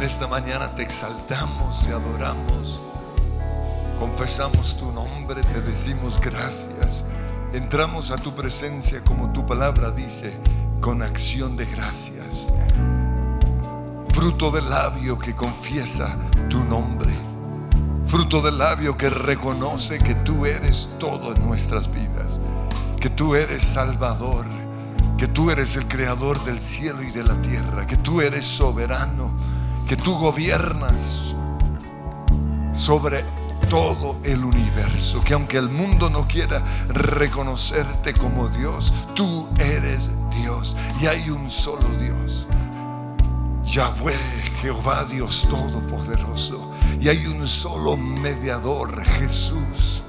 en esta mañana te exaltamos, te adoramos, confesamos tu nombre, te decimos gracias. Entramos a tu presencia como tu palabra dice, con acción de gracias. Fruto del labio que confiesa tu nombre. Fruto del labio que reconoce que tú eres todo en nuestras vidas. Que tú eres Salvador. Que tú eres el creador del cielo y de la tierra. Que tú eres soberano. Que tú gobiernas sobre todo el universo, que aunque el mundo no quiera reconocerte como Dios, tú eres Dios y hay un solo Dios. Yahweh, Jehová Dios Todopoderoso. Y hay un solo mediador, Jesús,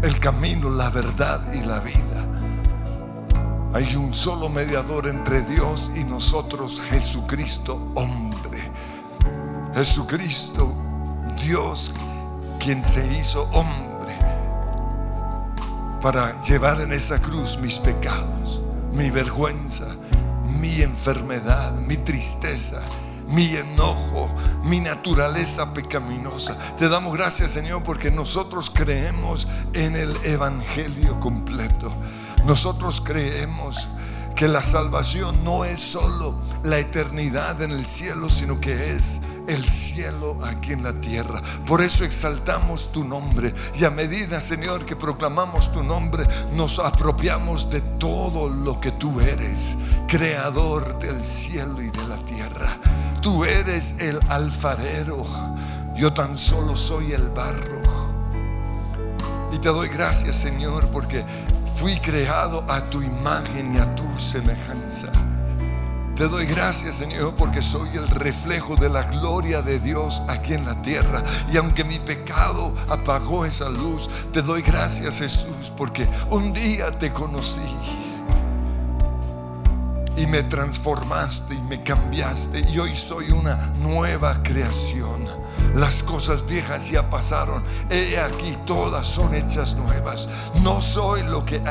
el camino, la verdad y la vida. Hay un solo mediador entre Dios y nosotros, Jesucristo, hombre. Jesucristo, Dios quien se hizo hombre para llevar en esa cruz mis pecados, mi vergüenza, mi enfermedad, mi tristeza, mi enojo, mi naturaleza pecaminosa. Te damos gracias, Señor, porque nosotros creemos en el Evangelio completo. Nosotros creemos que la salvación no es solo la eternidad en el cielo, sino que es el cielo aquí en la tierra. Por eso exaltamos tu nombre. Y a medida, Señor, que proclamamos tu nombre, nos apropiamos de todo lo que tú eres, creador del cielo y de la tierra. Tú eres el alfarero. Yo tan solo soy el barro. Y te doy gracias, Señor, porque fui creado a tu imagen y a tu semejanza. Te doy gracias, Señor, porque soy el reflejo de la gloria de Dios aquí en la tierra. Y aunque mi pecado apagó esa luz, te doy gracias, Jesús, porque un día te conocí y me transformaste y me cambiaste. Y hoy soy una nueva creación. Las cosas viejas ya pasaron. He aquí todas son hechas nuevas. No soy lo que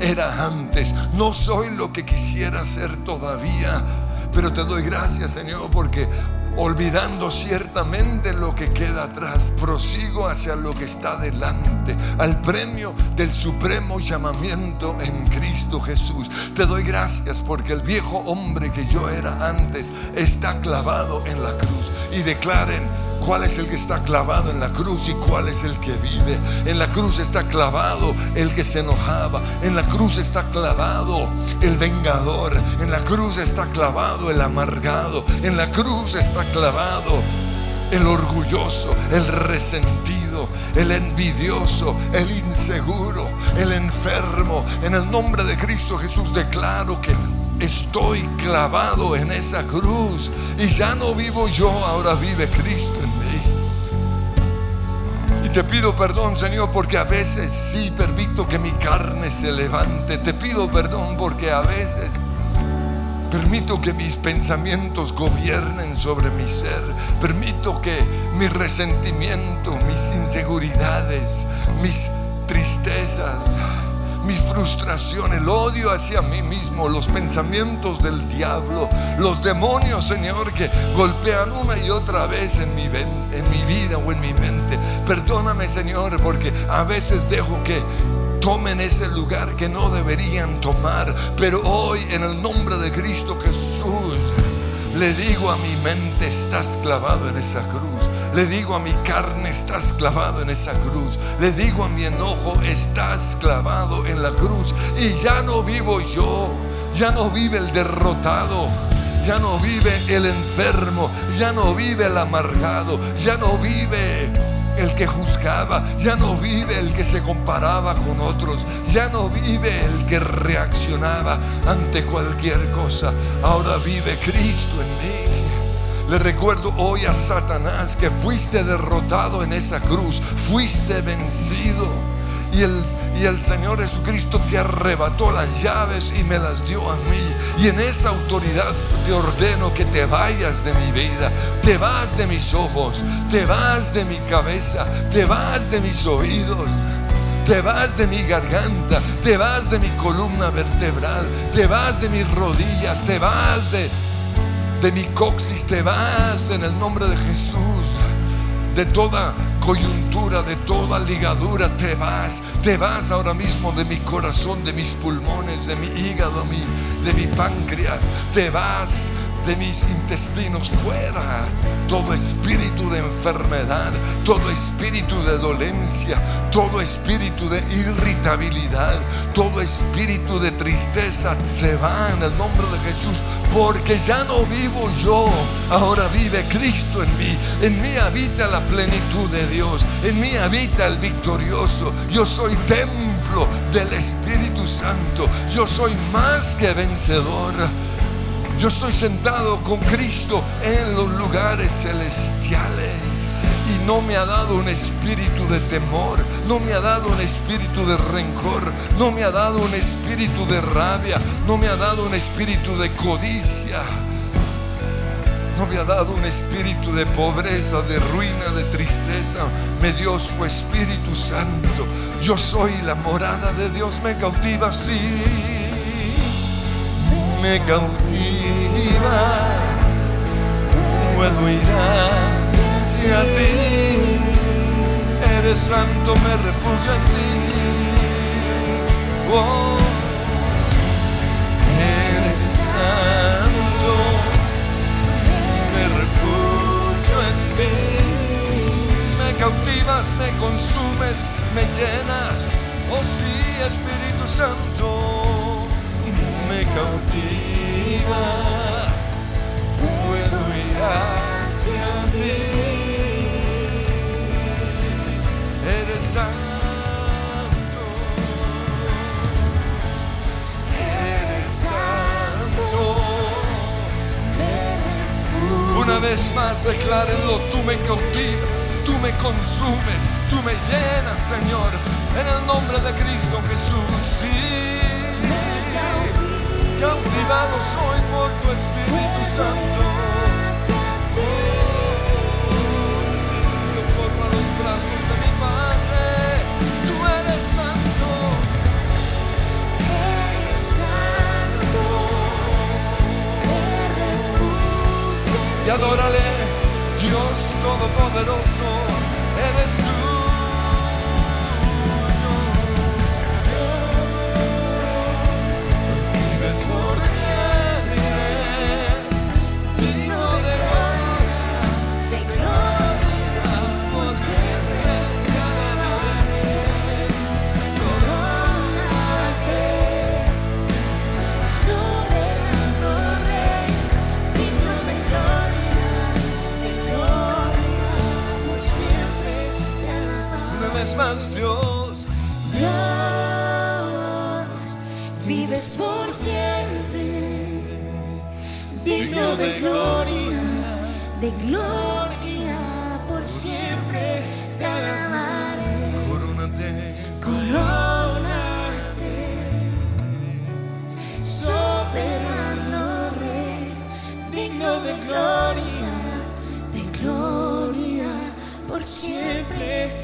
era antes. No soy lo que quisiera ser todavía. Pero te doy gracias, Señor, porque olvidando ciertamente lo que queda atrás, prosigo hacia lo que está delante, al premio del supremo llamamiento en Cristo Jesús. Te doy gracias porque el viejo hombre que yo era antes está clavado en la cruz y declaren cuál es el que está clavado en la cruz y cuál es el que vive. En la cruz está clavado el que se enojaba. En la cruz está clavado el vengador. En la cruz está clavado el amargado. En la cruz está clavado el orgulloso, el resentido, el envidioso, el inseguro, el enfermo. En el nombre de Cristo Jesús declaro que estoy clavado en esa cruz y ya no vivo yo, ahora vive Cristo en mí. Y te pido perdón, Señor, porque a veces sí permito que mi carne se levante. Te pido perdón porque a veces Permito que mis pensamientos gobiernen sobre mi ser. Permito que mi resentimiento, mis inseguridades, mis tristezas, mi frustración, el odio hacia mí mismo, los pensamientos del diablo, los demonios, Señor, que golpean una y otra vez en mi, en mi vida o en mi mente. Perdóname, Señor, porque a veces dejo que tomen ese lugar que no deberían tomar. Pero hoy, en el nombre de Cristo Jesús, le digo a mi mente, estás clavado en esa cruz. Le digo a mi carne, estás clavado en esa cruz. Le digo a mi enojo, estás clavado en la cruz. Y ya no vivo yo, ya no vive el derrotado. Ya no vive el enfermo, ya no vive el amargado, ya no vive el que juzgaba, ya no vive el que se comparaba con otros, ya no vive el que reaccionaba ante cualquier cosa, ahora vive Cristo en mí. Le recuerdo hoy a Satanás que fuiste derrotado en esa cruz, fuiste vencido. Y el, y el Señor Jesucristo te arrebató las llaves y me las dio a mí. Y en esa autoridad te ordeno que te vayas de mi vida, te vas de mis ojos, te vas de mi cabeza, te vas de mis oídos. Te vas de mi garganta, te vas de mi columna vertebral, te vas de mis rodillas, te vas de de mi coxis, te vas en el nombre de Jesús. De toda coyuntura, de toda ligadura, te vas, te vas ahora mismo de mi corazón, de mis pulmones, de mi hígado, de mi páncreas, te vas de mis intestinos fuera. Todo espíritu de enfermedad, todo espíritu de dolencia, todo espíritu de irritabilidad, todo espíritu de tristeza se va en el nombre de Jesús, porque ya no vivo yo, ahora vive Cristo en mí. En mí habita la plenitud de Dios, en mí habita el victorioso. Yo soy templo del Espíritu Santo, yo soy más que vencedor. Yo estoy sentado con Cristo en los lugares celestiales y no me ha dado un espíritu de temor, no me ha dado un espíritu de rencor, no me ha dado un espíritu de rabia, no me ha dado un espíritu de codicia. No me ha dado un espíritu de pobreza, de ruina, de tristeza. Me dio su Espíritu Santo. Yo soy la morada de Dios. Me cautiva así me cautivas, puedo ir hacia ti, eres santo, me refugio en ti. Oh, eres santo, me refugio en ti, me cautivas, me consumes, me llenas, oh sí, Espíritu Santo me cautiva, puedo ir hacia ti. Eres santo, eres santo. Una vez más declárenlo, tú me cautivas, tú me consumes, tú me llenas, Señor, en el nombre de Cristo Jesús. Sí. Cautivado soy por tu Espíritu Santo. Corro a los brazos de mi Padre. Tú eres santo. Y adórale, Dios Todopoderoso. Más, Dios, Dios, vives por siempre, digno de gloria, de gloria, por siempre te alabaré. corónate. Corónate, soberano Rey, digno de gloria, de gloria, por siempre.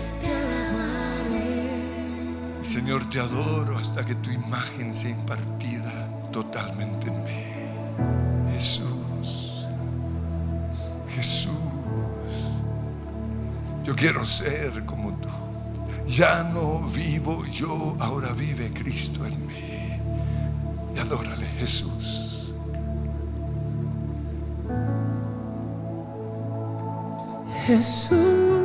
Señor, te adoro hasta que tu imagen sea impartida totalmente en mí. Jesús, Jesús, yo quiero ser como tú. Ya no vivo yo, ahora vive Cristo en mí. Y adórale, Jesús. Jesús,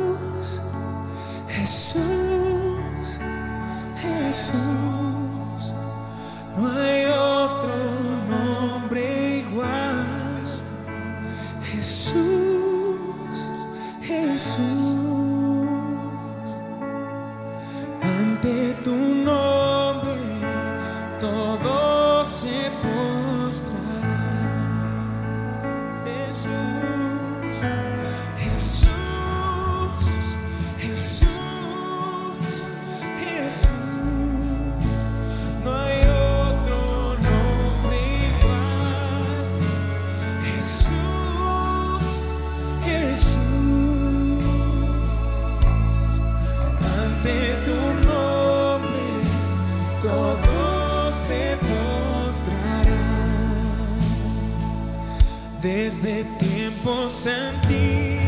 todo se postrará desde tiempos antiguos.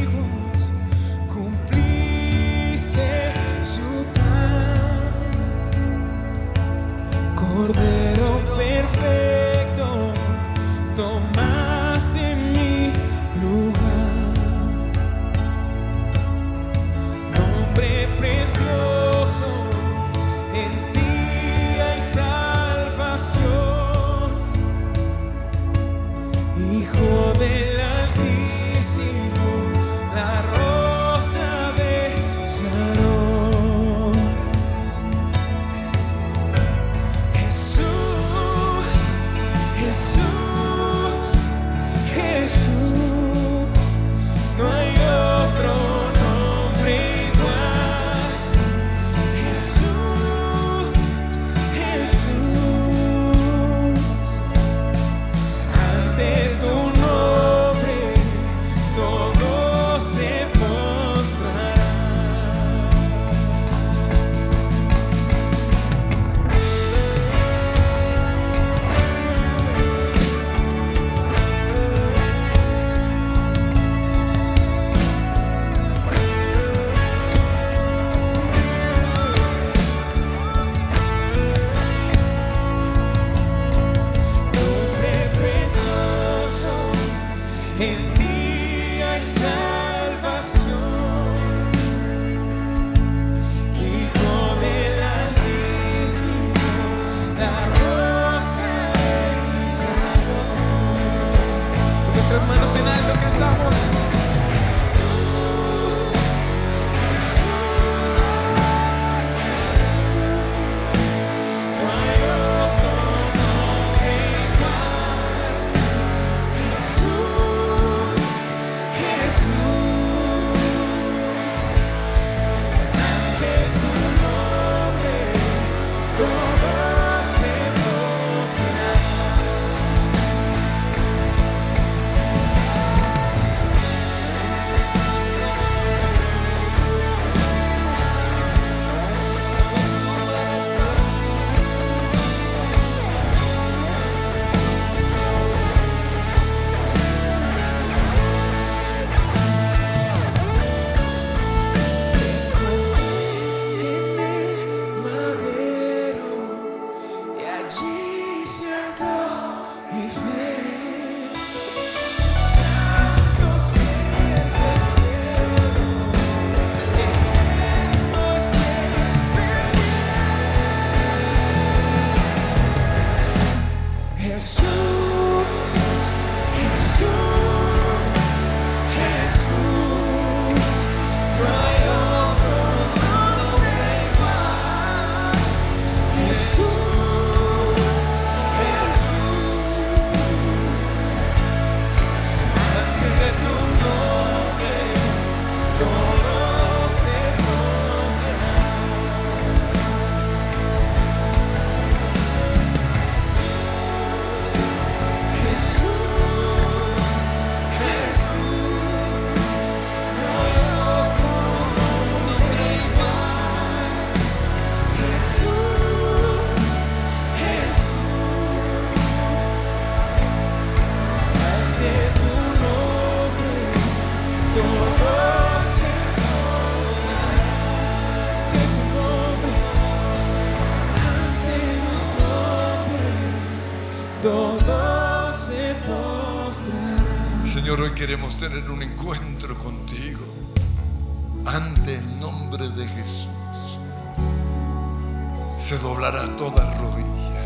Señor, hoy queremos tener un encuentro contigo ante el nombre de Jesús. Se doblará toda rodilla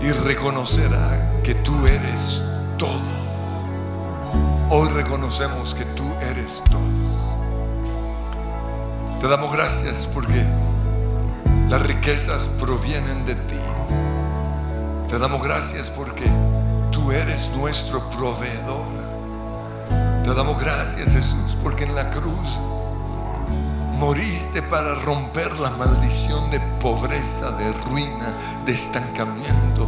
y reconocerá que tú eres todo. Hoy reconocemos que tú eres todo. Te damos gracias porque las riquezas provienen de ti. Te damos gracias porque eres nuestro proveedor. Te damos gracias Jesús porque en la cruz moriste para romper la maldición de pobreza, de ruina, de estancamiento,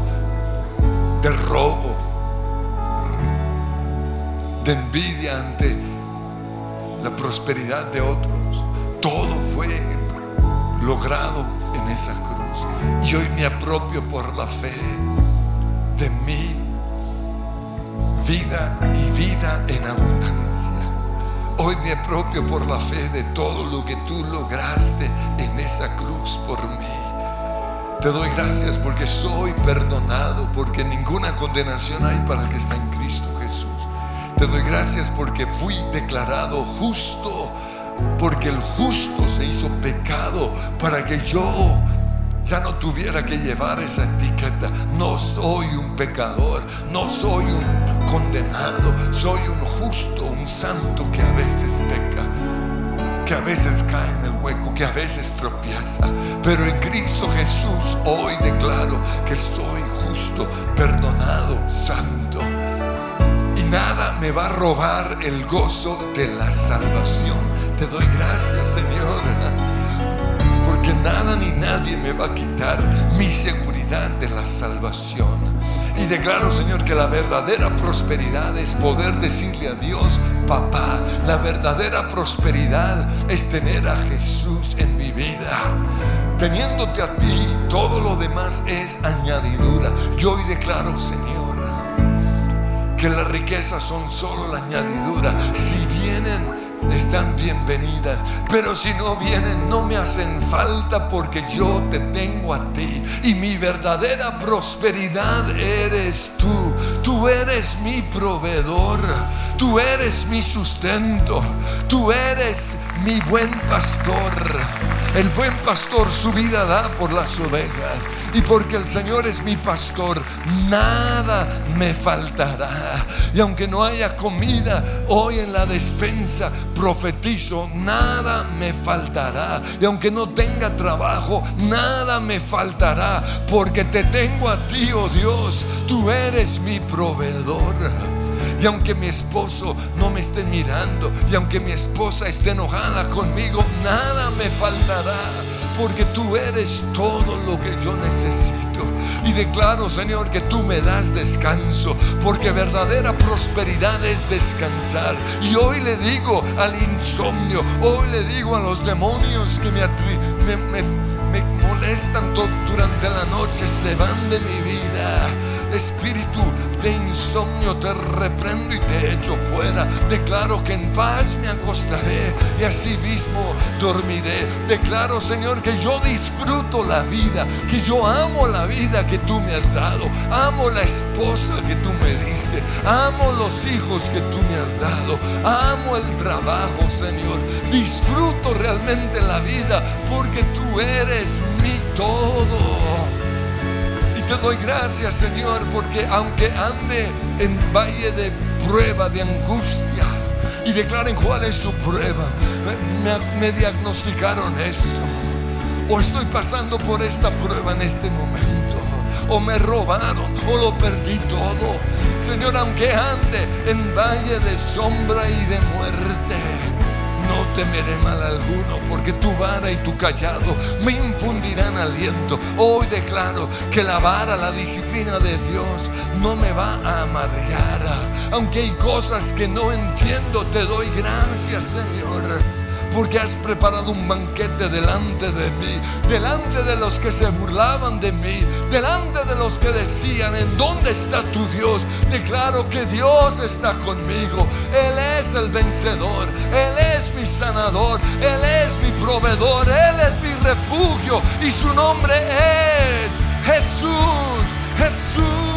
de robo, de envidia ante la prosperidad de otros. Todo fue logrado en esa cruz. Y hoy me apropio por la fe de mí vida y vida en abundancia. Hoy me apropio por la fe de todo lo que tú lograste en esa cruz por mí. Te doy gracias porque soy perdonado, porque ninguna condenación hay para el que está en Cristo Jesús. Te doy gracias porque fui declarado justo, porque el justo se hizo pecado para que yo ya no tuviera que llevar esa etiqueta. No soy un pecador, no soy un condenado, soy un justo, un santo que a veces peca, que a veces cae en el hueco, que a veces tropieza. Pero en Cristo Jesús hoy declaro que soy justo, perdonado, santo. Y nada me va a robar el gozo de la salvación. Te doy gracias, Señor porque nada ni nadie me va a quitar mi seguridad de la salvación. Y declaro, Señor, que la verdadera prosperidad es poder decirle a Dios, papá, la verdadera prosperidad es tener a Jesús en mi vida. Teniéndote a ti, todo lo demás es añadidura. Yo hoy declaro, Señor, que las riquezas son solo la añadidura. Si vienen están bienvenidas. Pero si no vienen, no me hacen falta porque yo te tengo a ti. Y mi verdadera prosperidad eres tú. Tú eres mi proveedor. Tú eres mi sustento. Tú eres mi buen pastor. El buen pastor su vida da por las ovejas. Y porque el Señor es mi pastor, nada me faltará. Y aunque no haya comida hoy en la despensa, profetizo, nada me faltará. Y aunque no tenga trabajo, nada me faltará. Porque te tengo a ti, oh Dios. Tú eres mi proveedor. Y aunque mi esposo no me esté mirando, y aunque mi esposa esté enojada conmigo, nada me faltará porque tú eres todo lo que yo necesito. Y declaro, Señor, que tú me das descanso, porque verdadera prosperidad es descansar. Y hoy le digo al insomnio, hoy le digo a los demonios que me, me, me molestan durante la noche, se van de mi vida. Espíritu de insomnio te reprendo y te echo fuera. Declaro que en paz me acostaré y así mismo dormiré. Declaro, Señor, que yo disfruto la vida, que yo amo la vida que tú me has dado. Amo la esposa que tú me diste. Amo los hijos que tú me has dado. Amo el trabajo, Señor. Disfruto realmente la vida porque tú eres mi todo te doy gracias, Señor, porque aunque ande en valle de prueba, de angustia, y declaren cuál es su prueba, me, diagnosticaron esto, o estoy pasando por esta prueba en este momento, o me robaron, o lo perdí todo. Señor, aunque ande en valle de sombra y de muerte, temeré mal alguno, porque tu vara y tu callado me infundirán aliento. Hoy declaro que la vara, la disciplina de Dios, no me va a amargar. Aunque hay cosas que no entiendo, te doy gracias, Señor porque has preparado un banquete delante de mí, delante de los que se burlaban de mí, delante de los que decían, ¿en dónde está tu Dios? Declaro que Dios está conmigo, Él es el vencedor, Él es mi sanador, Él es mi proveedor, Él es mi refugio y su nombre es Jesús, Jesús.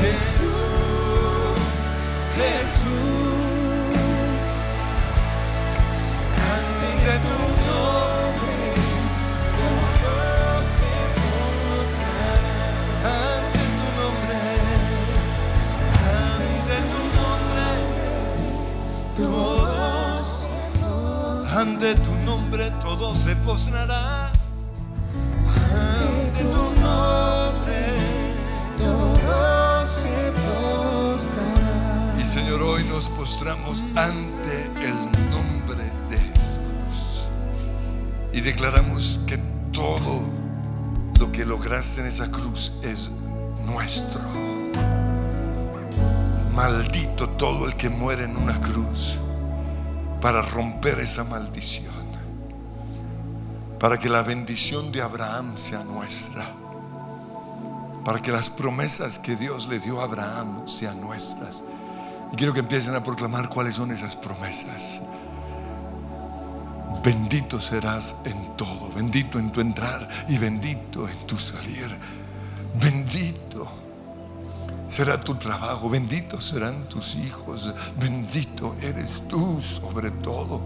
Jesús, Jesús, ante tu nombre, todo se mostrará. Ante tu nombre, ante tu nombre, todo se ante tu nombre todo se postrará. Postramos ante el nombre de Jesús. Y declaramos que todo lo que lograste en esa cruz es nuestro. maldito todo el que muere en una cruz para romper esa maldición, para que la bendición de Abraham sea nuestra, para que las promesas que Dios le dio a Abraham sean nuestras. Y quiero que empiecen a proclamar cuáles son esas promesas. Bendito serás en todo, bendito en tu entrar y bendito en tu salir. Bendito será tu trabajo, bendito serán tus hijos, bendito eres tú sobre todo.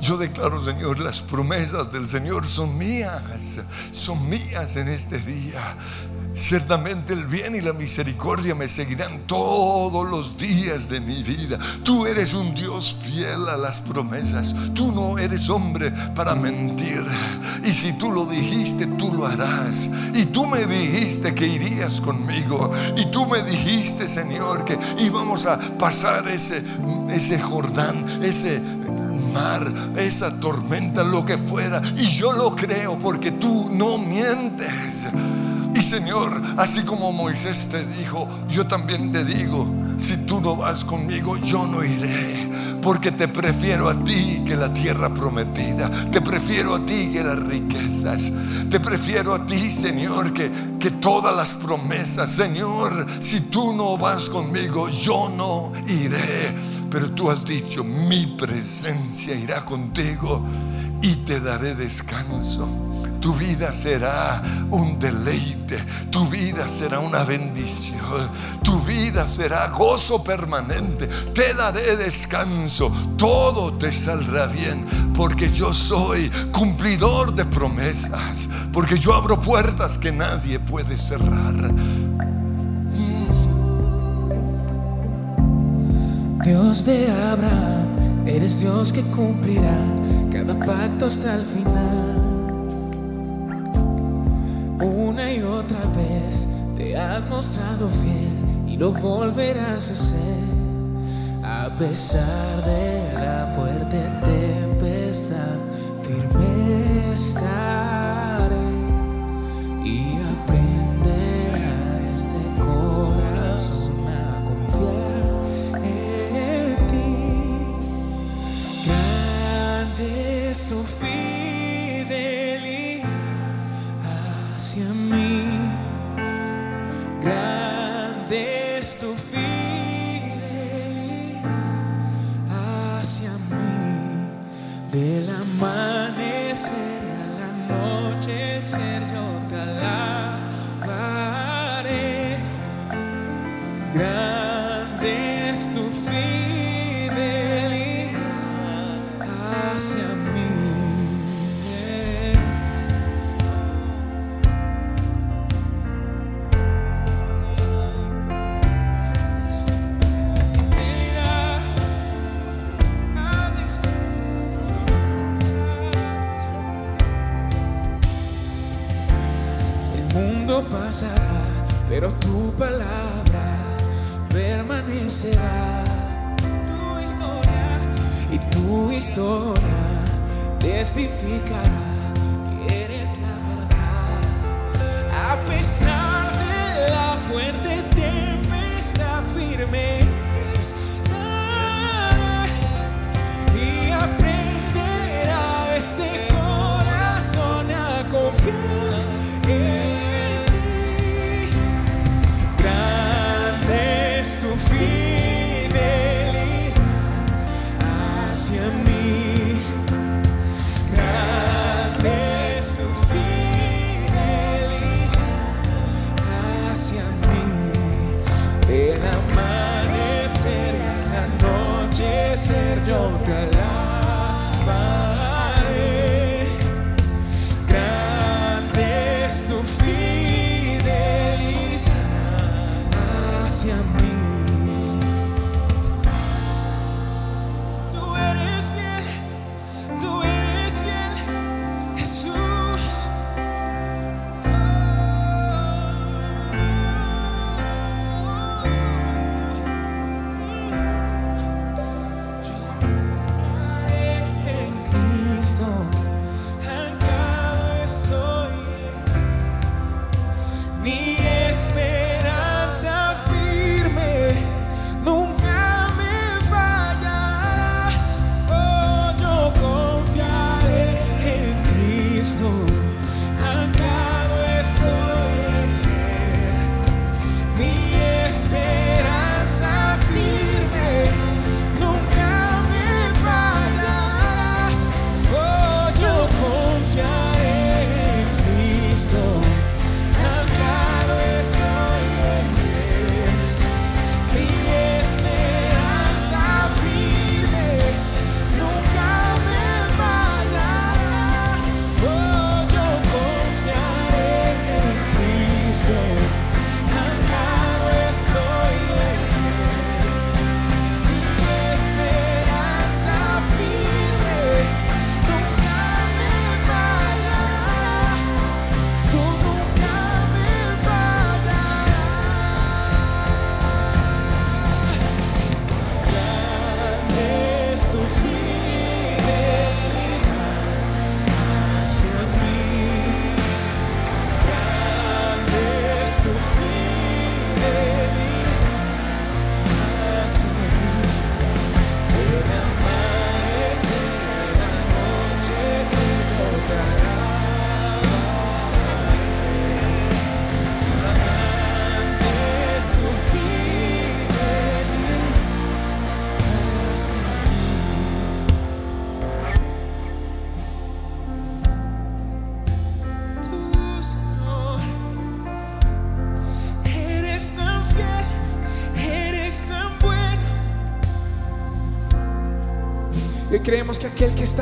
Yo declaro, Señor, las promesas del Señor son mías, son mías en este día. Ciertamente el bien y la misericordia me seguirán todos los días de mi vida. Tú eres un Dios fiel a las promesas. Tú no eres hombre para mentir. Y si tú lo dijiste, tú lo harás. Y tú me dijiste que irías conmigo. Y tú me dijiste, Señor, que íbamos a pasar ese, ese Jordán, ese mar, esa tormenta, lo que fuera. Y yo lo creo porque tú no mientes. Y Señor, así como Moisés te dijo, yo también te digo, si tú no vas conmigo, yo no iré. Porque te prefiero a ti que la tierra prometida. Te prefiero a ti que las riquezas. Te prefiero a ti, Señor, que, que todas las promesas. Señor, si tú no vas conmigo, yo no iré. Pero tú has dicho, mi presencia irá contigo y te daré descanso. Tu vida será un deleite, tu vida será una bendición, tu vida será gozo permanente. Te daré descanso, todo te saldrá bien, porque yo soy cumplidor de promesas, porque yo abro puertas que nadie puede cerrar. Dios de Abraham, eres Dios que cumplirá cada pacto hasta el final. Una y otra vez te has mostrado fiel y lo volverás a hacer. A pesar de la fuerte tempestad, firme estaré y aprenderá este corazón a confiar en ti. Grande es tu Grande Pasará, pero tu palabra permanecerá. Tu historia y tu historia testificará que eres la verdad. A pesar de la fuerte tempestad firme y aprenderá este corazón a confiar no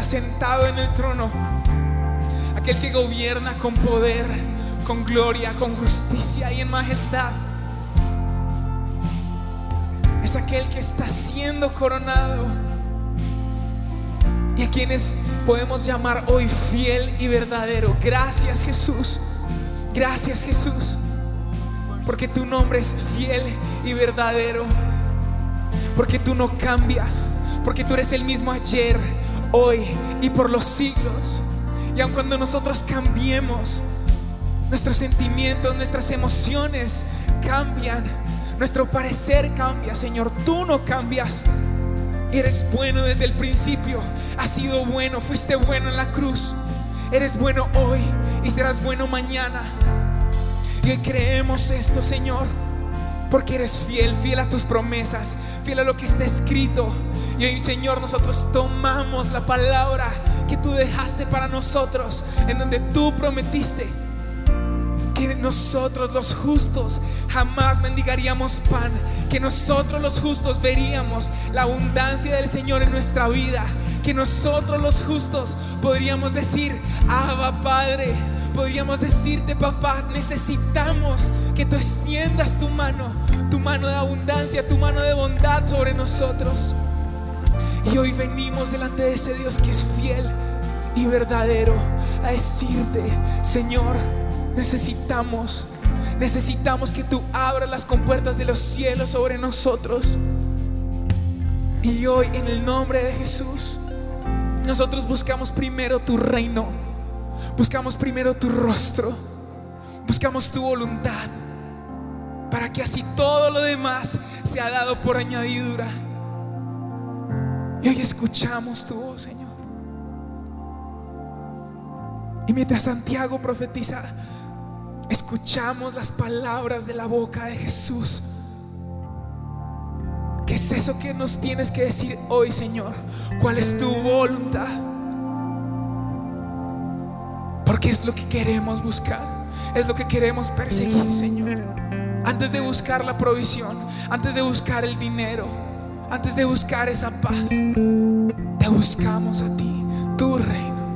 sentado en el trono, aquel que gobierna con poder, con gloria, con justicia y en majestad, es aquel que está siendo coronado. Y a quienes podemos llamar hoy fiel y verdadero. Gracias Jesús, gracias Jesús, porque tu nombre es fiel y verdadero, porque tú no cambias, porque tú eres el mismo ayer, hoy y por los siglos. Y aun cuando nosotros cambiemos, nuestros sentimientos, nuestras emociones cambian, nuestro parecer cambia, Señor, tú no cambias. Eres bueno desde el principio, has sido bueno, fuiste bueno en la cruz, eres bueno hoy y serás bueno mañana. Y creemos esto, Señor, porque eres fiel, fiel a tus promesas, fiel a lo que está escrito. Y hoy, Señor, nosotros tomamos la palabra que tú dejaste para nosotros, en donde tú prometiste que nosotros los justos jamás mendigaríamos pan, que nosotros los justos veríamos la abundancia del Señor en nuestra vida, que nosotros los justos podríamos decir, Abba Padre, podríamos decirte papá, necesitamos que tú extiendas tu mano, tu mano de abundancia, tu mano de bondad sobre nosotros. Y hoy venimos delante de ese Dios que es fiel y verdadero a decirte, Señor, necesitamos, necesitamos que tú abras las compuertas de los cielos sobre nosotros. Y hoy en el nombre de Jesús, nosotros buscamos primero tu reino, buscamos primero tu rostro, buscamos tu voluntad, para que así todo lo demás sea dado por añadidura. Y hoy escuchamos tu voz, Señor. Y mientras Santiago profetiza, escuchamos las palabras de la boca de Jesús. ¿Qué es eso que nos tienes que decir hoy, Señor? ¿Cuál es tu voluntad? Porque es lo que queremos buscar, es lo que queremos perseguir, Señor. Antes de buscar la provisión, antes de buscar el dinero, antes de buscar esa paz, te buscamos a ti, tu reino.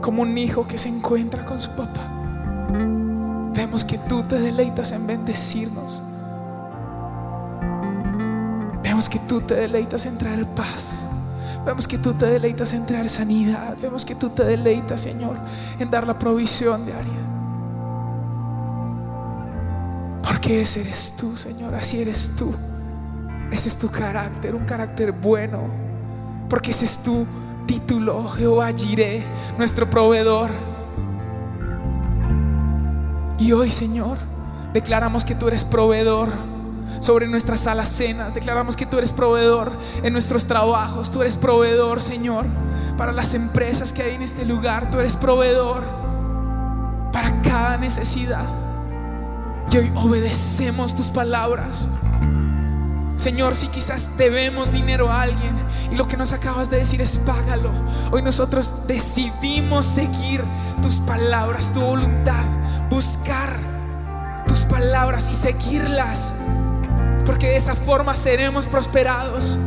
Como un hijo que se encuentra con su papá, vemos que tú te deleitas en bendecirnos. Vemos que tú te deleitas en traer paz. Vemos que tú te deleitas en traer sanidad. Vemos que tú te deleitas, Señor, en dar la provisión diaria. Porque ese eres tú, Señor, así eres tú. Ese es tu carácter, un carácter bueno. Porque ese es tu título, Jehová Jireh, nuestro proveedor. Y hoy, Señor, declaramos que tú eres proveedor sobre nuestras alacenas. Declaramos que tú eres proveedor en nuestros trabajos. Tú eres proveedor, Señor, para las empresas que hay en este lugar. Tú eres proveedor para cada necesidad. Y hoy obedecemos tus palabras. Señor, si quizás debemos dinero a alguien y lo que nos acabas de decir es págalo. Hoy nosotros decidimos seguir tus palabras, tu voluntad, buscar tus palabras y seguirlas. Porque de esa forma seremos prosperados.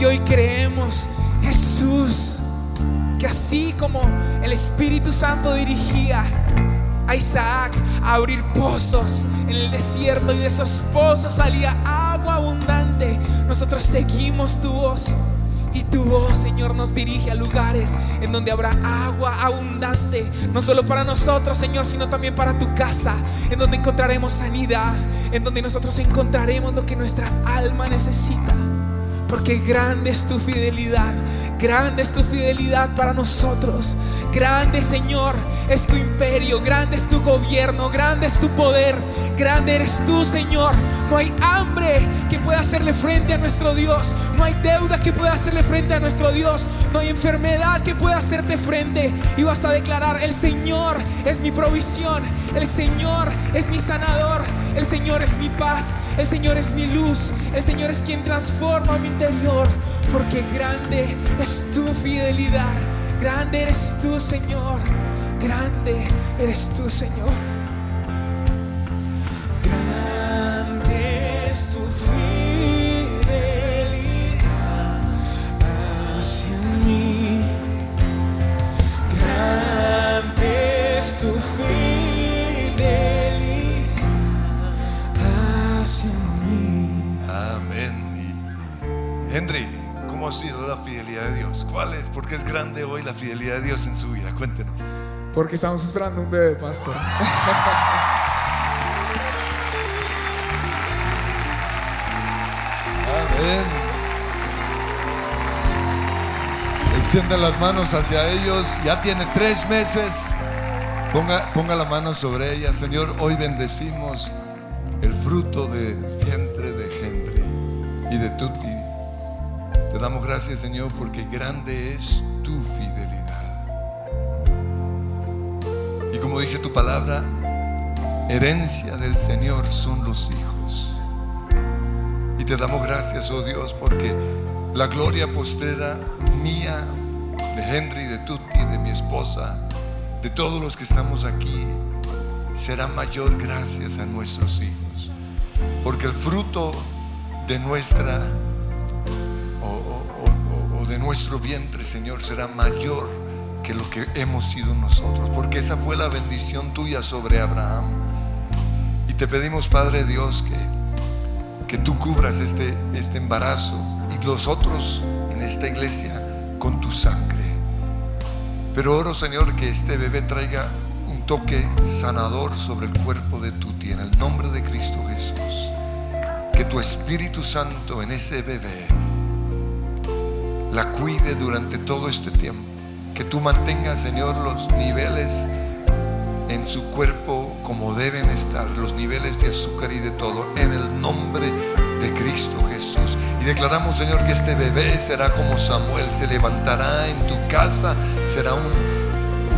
Y hoy creemos, Jesús, que así como el Espíritu Santo dirigía a Isaac a abrir pozos en el desierto y de esos pozos salía agua abundante. Nosotros seguimos tu voz y tu voz, Señor, nos dirige a lugares en donde habrá agua abundante, no solo para nosotros, Señor, sino también para tu casa, en donde encontraremos sanidad, en donde nosotros encontraremos lo que nuestra alma necesita. Porque grande es tu fidelidad, grande es tu fidelidad para nosotros. Grande Señor es tu imperio, grande es tu gobierno, grande es tu poder, grande eres tú Señor. No hay hambre que pueda hacerle frente a nuestro Dios, no hay deuda que pueda hacerle frente a nuestro Dios, no hay enfermedad que pueda hacerte frente. Y vas a declarar, el Señor es mi provisión, el Señor es mi sanador, el Señor es mi paz, el Señor es mi luz, el Señor es quien transforma mi interior, porque grande es tu fidelidad, grande eres tú, Señor, grande eres tú, Señor. Grande es tu fidelidad hacia mí. Grande es tu fidelidad Henry, ¿cómo ha sido la fidelidad de Dios? ¿Cuál es? ¿Por qué es grande hoy la fidelidad de Dios en su vida? Cuéntenos. Porque estamos esperando un bebé, pastor. Amén. Extienda las manos hacia ellos. Ya tiene tres meses. Ponga, ponga la mano sobre ella. Señor, hoy bendecimos el fruto del vientre de Henry y de Tuti. Te damos gracias, Señor, porque grande es tu fidelidad. Y como dice tu palabra, herencia del Señor son los hijos. Y te damos gracias, oh Dios, porque la gloria postrera mía, de Henry, de Tuti, de mi esposa, de todos los que estamos aquí, será mayor gracias a nuestros hijos. Porque el fruto de nuestra de nuestro vientre, Señor, será mayor que lo que hemos sido nosotros. Porque esa fue la bendición tuya sobre Abraham. Y te pedimos, Padre Dios, que, que tú cubras este, este embarazo y los otros en esta iglesia con tu sangre. Pero oro, Señor, que este bebé traiga un toque sanador sobre el cuerpo de Tuti en el nombre de Cristo Jesús. Que tu Espíritu Santo en ese bebé la cuide durante todo este tiempo. Que tú mantengas, Señor, los niveles en su cuerpo como deben estar, los niveles de azúcar y de todo, en el nombre de Cristo Jesús. Y declaramos, Señor, que este bebé será como Samuel, se levantará en tu casa, será un,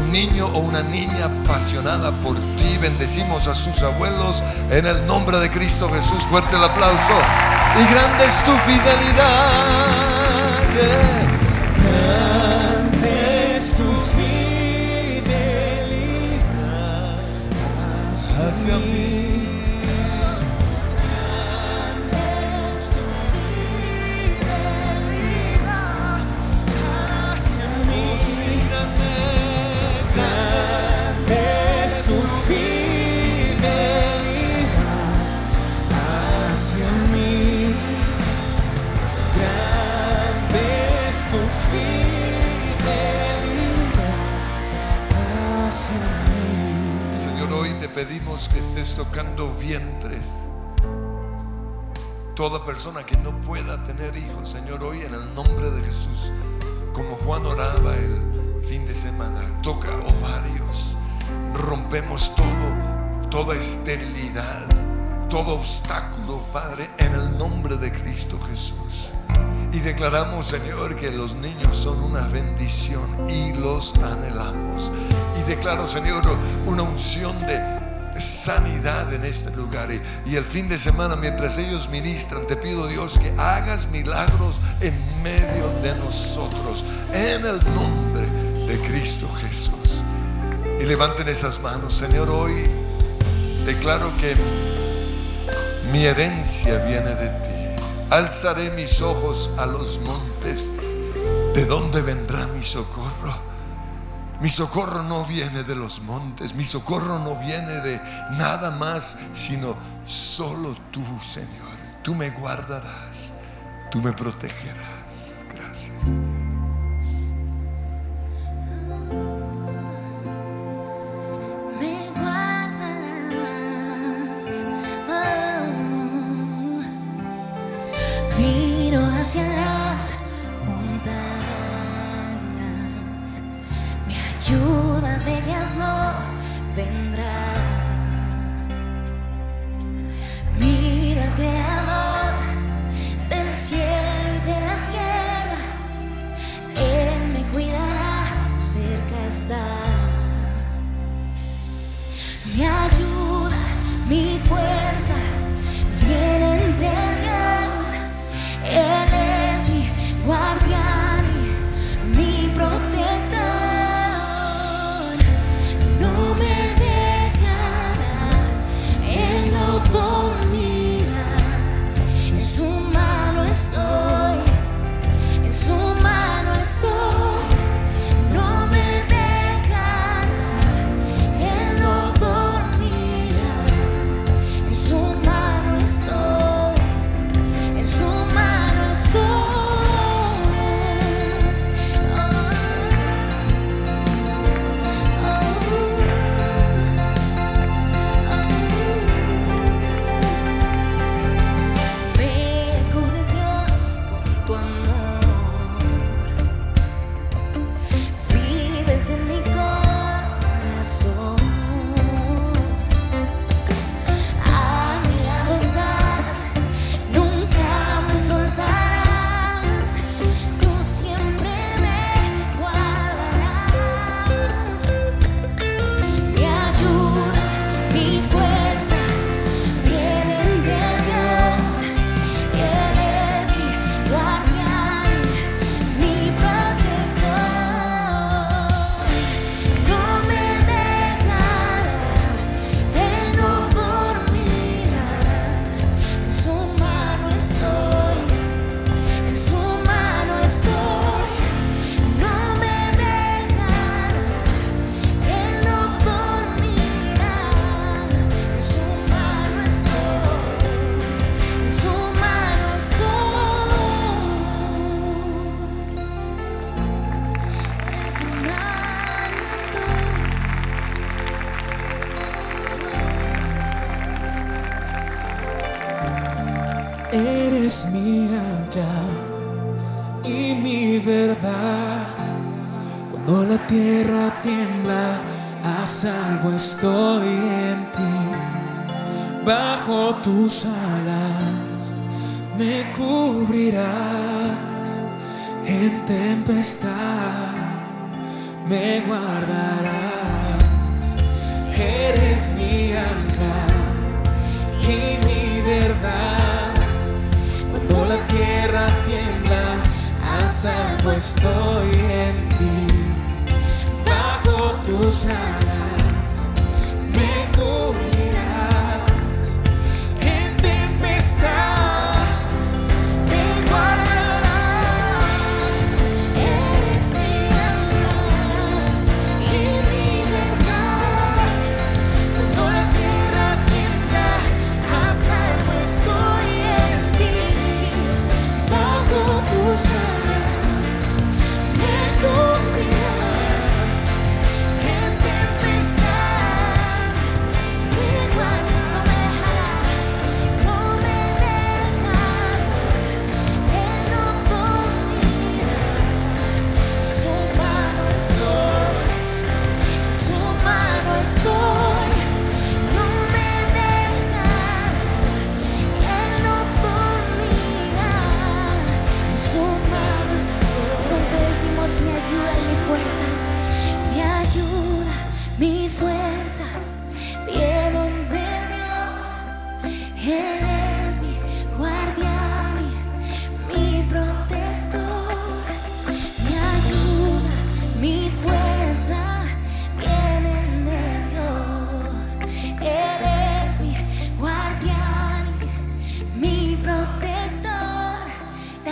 un niño o una niña apasionada por ti. Bendecimos a sus abuelos en el nombre de Cristo Jesús. Fuerte el aplauso. Y grande es tu fidelidad. Hacia mí. Pedimos que estés tocando vientres. Toda persona que no pueda tener hijos, Señor, hoy en el nombre de Jesús, como Juan oraba el fin de semana, toca ovarios. Rompemos todo, toda esterilidad, todo obstáculo, Padre, en el nombre de Cristo Jesús. Y declaramos, Señor, que los niños son una bendición y los anhelamos. Y declaro, Señor, una unción de, sanidad en este lugar. Y, el fin de semana, mientras ellos ministran, te pido Dios que hagas milagros en medio de nosotros, en el nombre de Cristo Jesús. Y levanten esas manos, Señor, hoy declaro que mi herencia viene de ti. Alzaré mis ojos a los montes. ¿De dónde vendrá mi socorro? Mi socorro no viene de los montes, mi socorro no viene de nada más, sino solo tú, Señor. Tú me guardarás, tú me protegerás. Gracias. no salvo pues estoy en ti, bajo tus alas.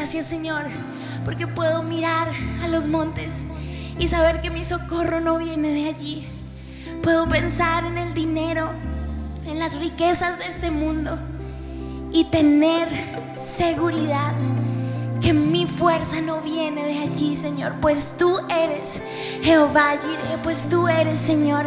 Señor, porque puedo mirar a los montes y saber que mi socorro no viene de allí. Puedo pensar en el dinero, en las riquezas de este mundo y tener seguridad que mi fuerza no viene de allí, Señor, pues tú eres Jehová Jireh, pues tú eres, Señor,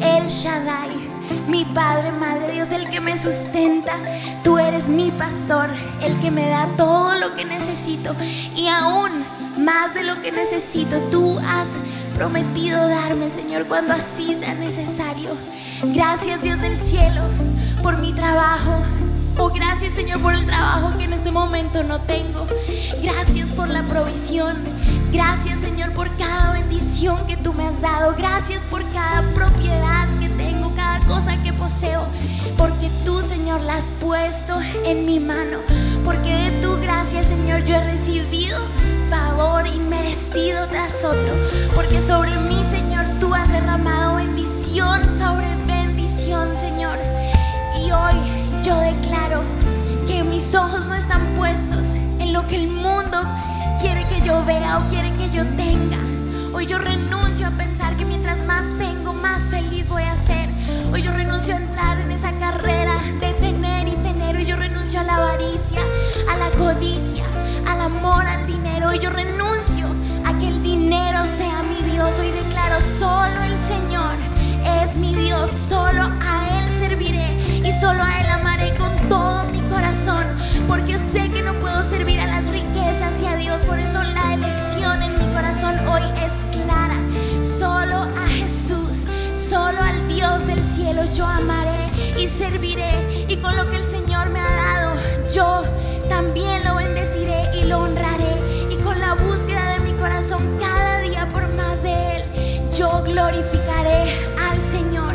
el Shaddai, mi Padre, Madre Dios, el que me sustenta. Tú eres mi pastor, el que me da todo lo que necesito y aún más de lo que necesito. Tú has prometido darme, Señor, cuando así sea necesario. Gracias, Dios del cielo, por mi trabajo. Oh, gracias Señor por el trabajo que en este momento no tengo. Gracias por la provisión. Gracias Señor por cada bendición que tú me has dado. Gracias por cada propiedad que tengo, cada cosa que poseo. Porque tú Señor la has puesto en mi mano. Porque de tu gracia Señor yo he recibido favor inmerecido tras otro. Porque sobre mí Señor tú has derramado bendición sobre bendición Señor. Y hoy yo declaro que mis ojos no están puestos en lo que el mundo quiere que yo vea o quiere que yo tenga. Hoy yo renuncio a pensar que mientras más tengo, más feliz voy a ser. Hoy yo renuncio a entrar en esa carrera de tener y tener. Hoy yo renuncio a la avaricia, a la codicia, al amor al dinero. Hoy yo renuncio a que el dinero sea mi Dios. Hoy declaro solo el Señor es mi Dios, solo a Él serviré y solo a Él amaré con todo mi corazón, porque sé que no puedo servir a las riquezas y a Dios, por eso la elección en corazón hoy es clara, solo a Jesús, solo al Dios del cielo yo amaré y serviré. Y con lo que el Señor me ha dado yo también lo bendeciré y lo honraré. Y con la búsqueda de mi corazón cada día por más de Él yo glorificaré al Señor.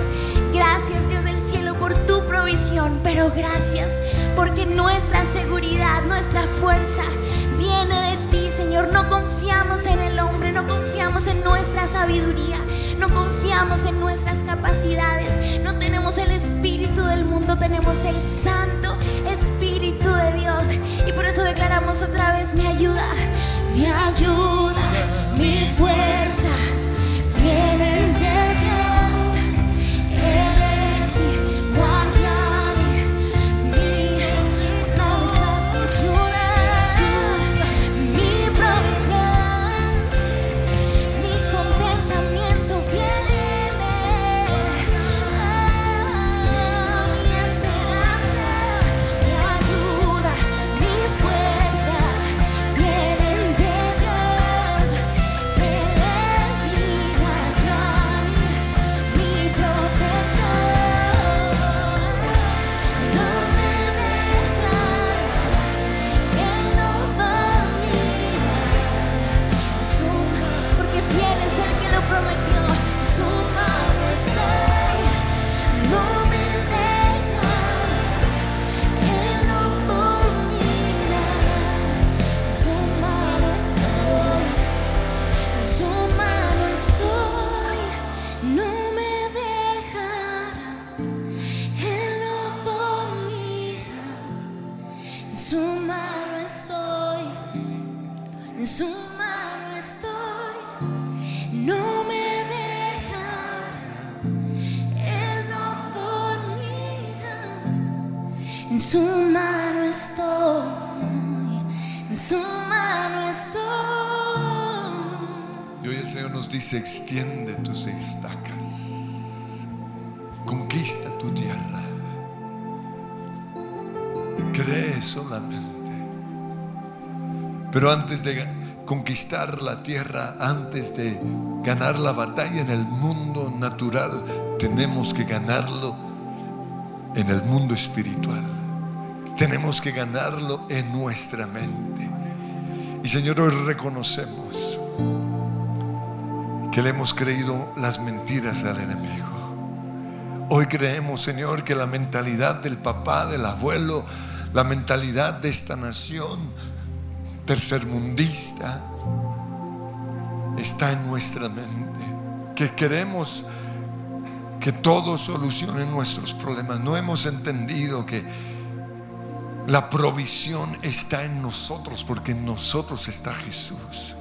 Gracias Dios del cielo por tu provisión, pero gracias porque nuestra seguridad, nuestra fuerza viene de ti, No confiamos en el hombre, no confiamos en nuestra sabiduría, no confiamos en nuestras capacidades, no tenemos el espíritu del mundo, tenemos el santo espíritu de Dios. Y por eso declaramos otra vez mi ayuda, mi ayuda, mi fuerza vienen dice, extiende tus estacas, conquista tu tierra, cree solamente. Pero antes de conquistar la tierra, antes de ganar la batalla en el mundo natural, tenemos que ganarlo en el mundo espiritual. Tenemos que ganarlo en nuestra mente. Y Señor, hoy reconocemos que le hemos creído las mentiras al enemigo. Hoy creemos, Señor, que la mentalidad del papá, del abuelo, la mentalidad de esta nación tercermundista está en nuestra mente. Que queremos que todo solucione nuestros problemas. No hemos entendido que la provisión está en nosotros porque en nosotros está Jesús.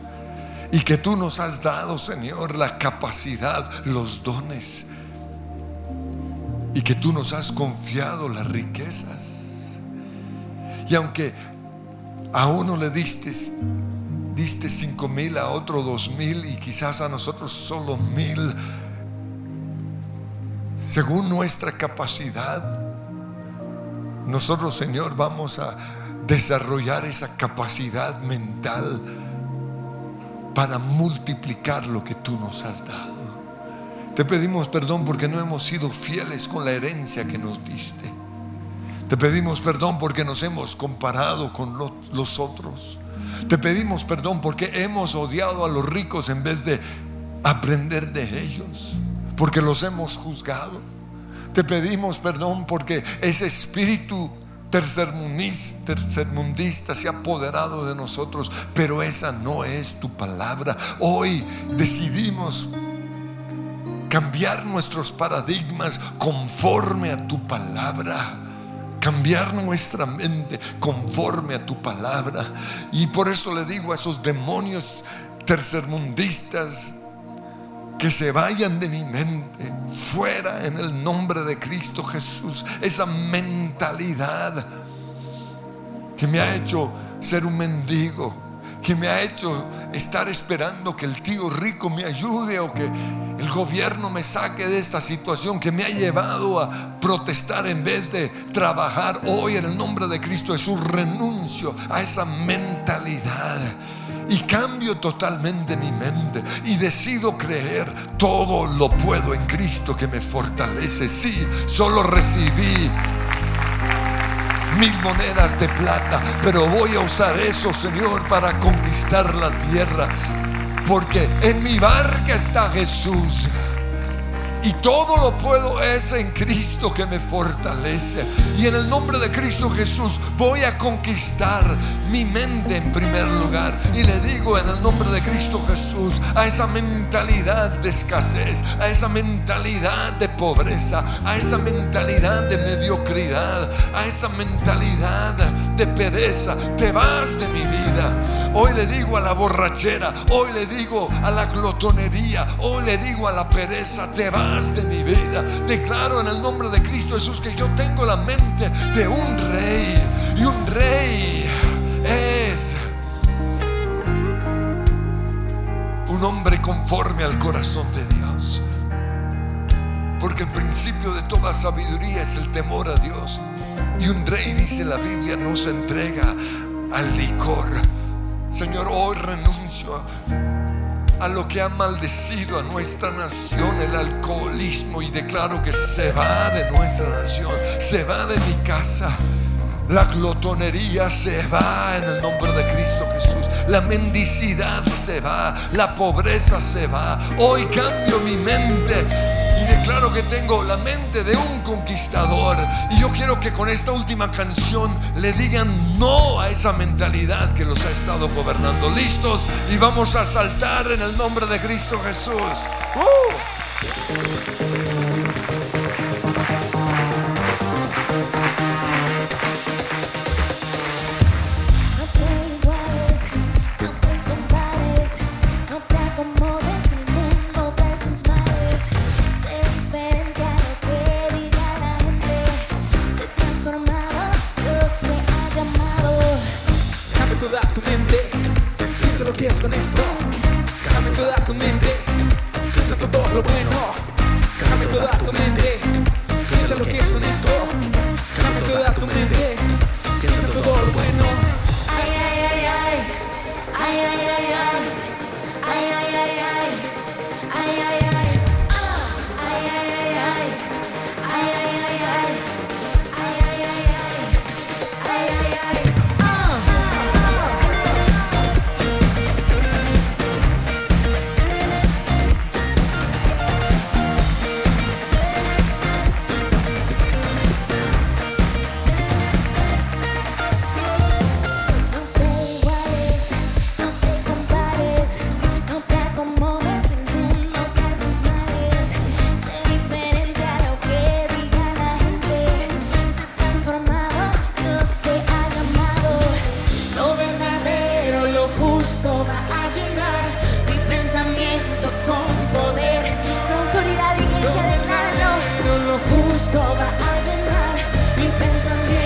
Y que tú nos has dado, Señor, la capacidad, los dones. Y que tú nos has confiado las riquezas. Y aunque a uno le diste, diste cinco mil, a otro dos mil y quizás a nosotros solo mil, según nuestra capacidad, nosotros, Señor, vamos a desarrollar esa capacidad mental para multiplicar lo que tú nos has dado. Te pedimos perdón porque no hemos sido fieles con la herencia que nos diste. Te pedimos perdón porque nos hemos comparado con los otros. Te pedimos perdón porque hemos odiado a los ricos en vez de aprender de ellos. Porque los hemos juzgado. Te pedimos perdón porque ese espíritu tercermundista se ha apoderado de nosotros, pero esa no es tu palabra. Hoy decidimos cambiar nuestros paradigmas conforme a tu palabra. Cambiar nuestra mente conforme a tu palabra. Y por eso le digo a esos demonios tercermundistas, que se vayan de mi mente, fuera en el nombre de Cristo Jesús, esa mentalidad que me ha hecho ser un mendigo, que me ha hecho estar esperando que el tío rico me ayude o que el gobierno me saque de esta situación, que me ha llevado a protestar en vez de trabajar hoy en el nombre de Cristo Jesús, renuncio a esa mentalidad y cambio totalmente mi mente y decido creer todo lo puedo en Cristo que me fortalece. Sí, solo recibí mil monedas de plata, pero voy a usar eso, Señor, para conquistar la tierra, porque en mi barca está Jesús. Y todo lo puedo es en Cristo que me fortalece. Y en el nombre de Cristo Jesús voy a conquistar mi mente en primer lugar. Y le digo en el nombre de Cristo Jesús a esa mentalidad de escasez, a esa mentalidad de pobreza, a esa mentalidad de mediocridad, a esa mentalidad de pereza. Te vas de mi vida. Hoy le digo a la borrachera, hoy le digo a la glotonería, hoy le digo a la pereza, te vas de mi vida. Declaro en el nombre de Cristo Jesús que yo tengo la mente de un rey. Y un rey es un hombre conforme al corazón de Dios. Porque el principio de toda sabiduría es el temor a Dios. Y un rey, dice la Biblia, no se entrega al licor. Señor, hoy renuncio lo que ha maldecido a nuestra nación, el alcoholismo, y declaro que se va de nuestra nación, se va de mi casa. La glotonería se va en el nombre de Cristo Jesús. La mendicidad se va. La pobreza se va. Hoy cambio mi mente Claro que tengo la mente de un conquistador. Y yo quiero que con esta última canción le digan no a esa mentalidad que los ha estado gobernando. ¿Listos? Y vamos a saltar en el nombre de Cristo Jesús. ¡Uh! słowa, aby na nie pensami.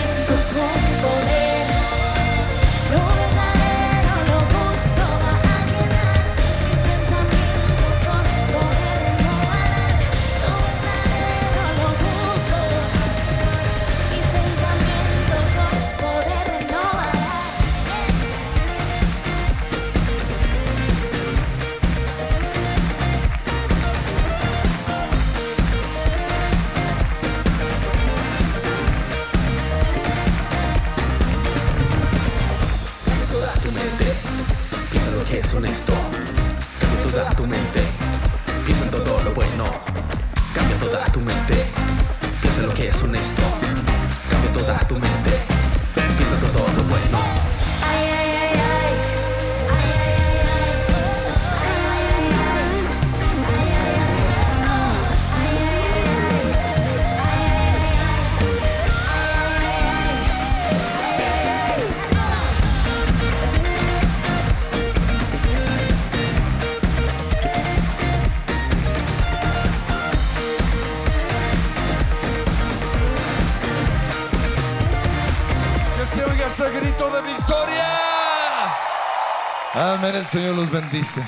el Señor los bendice.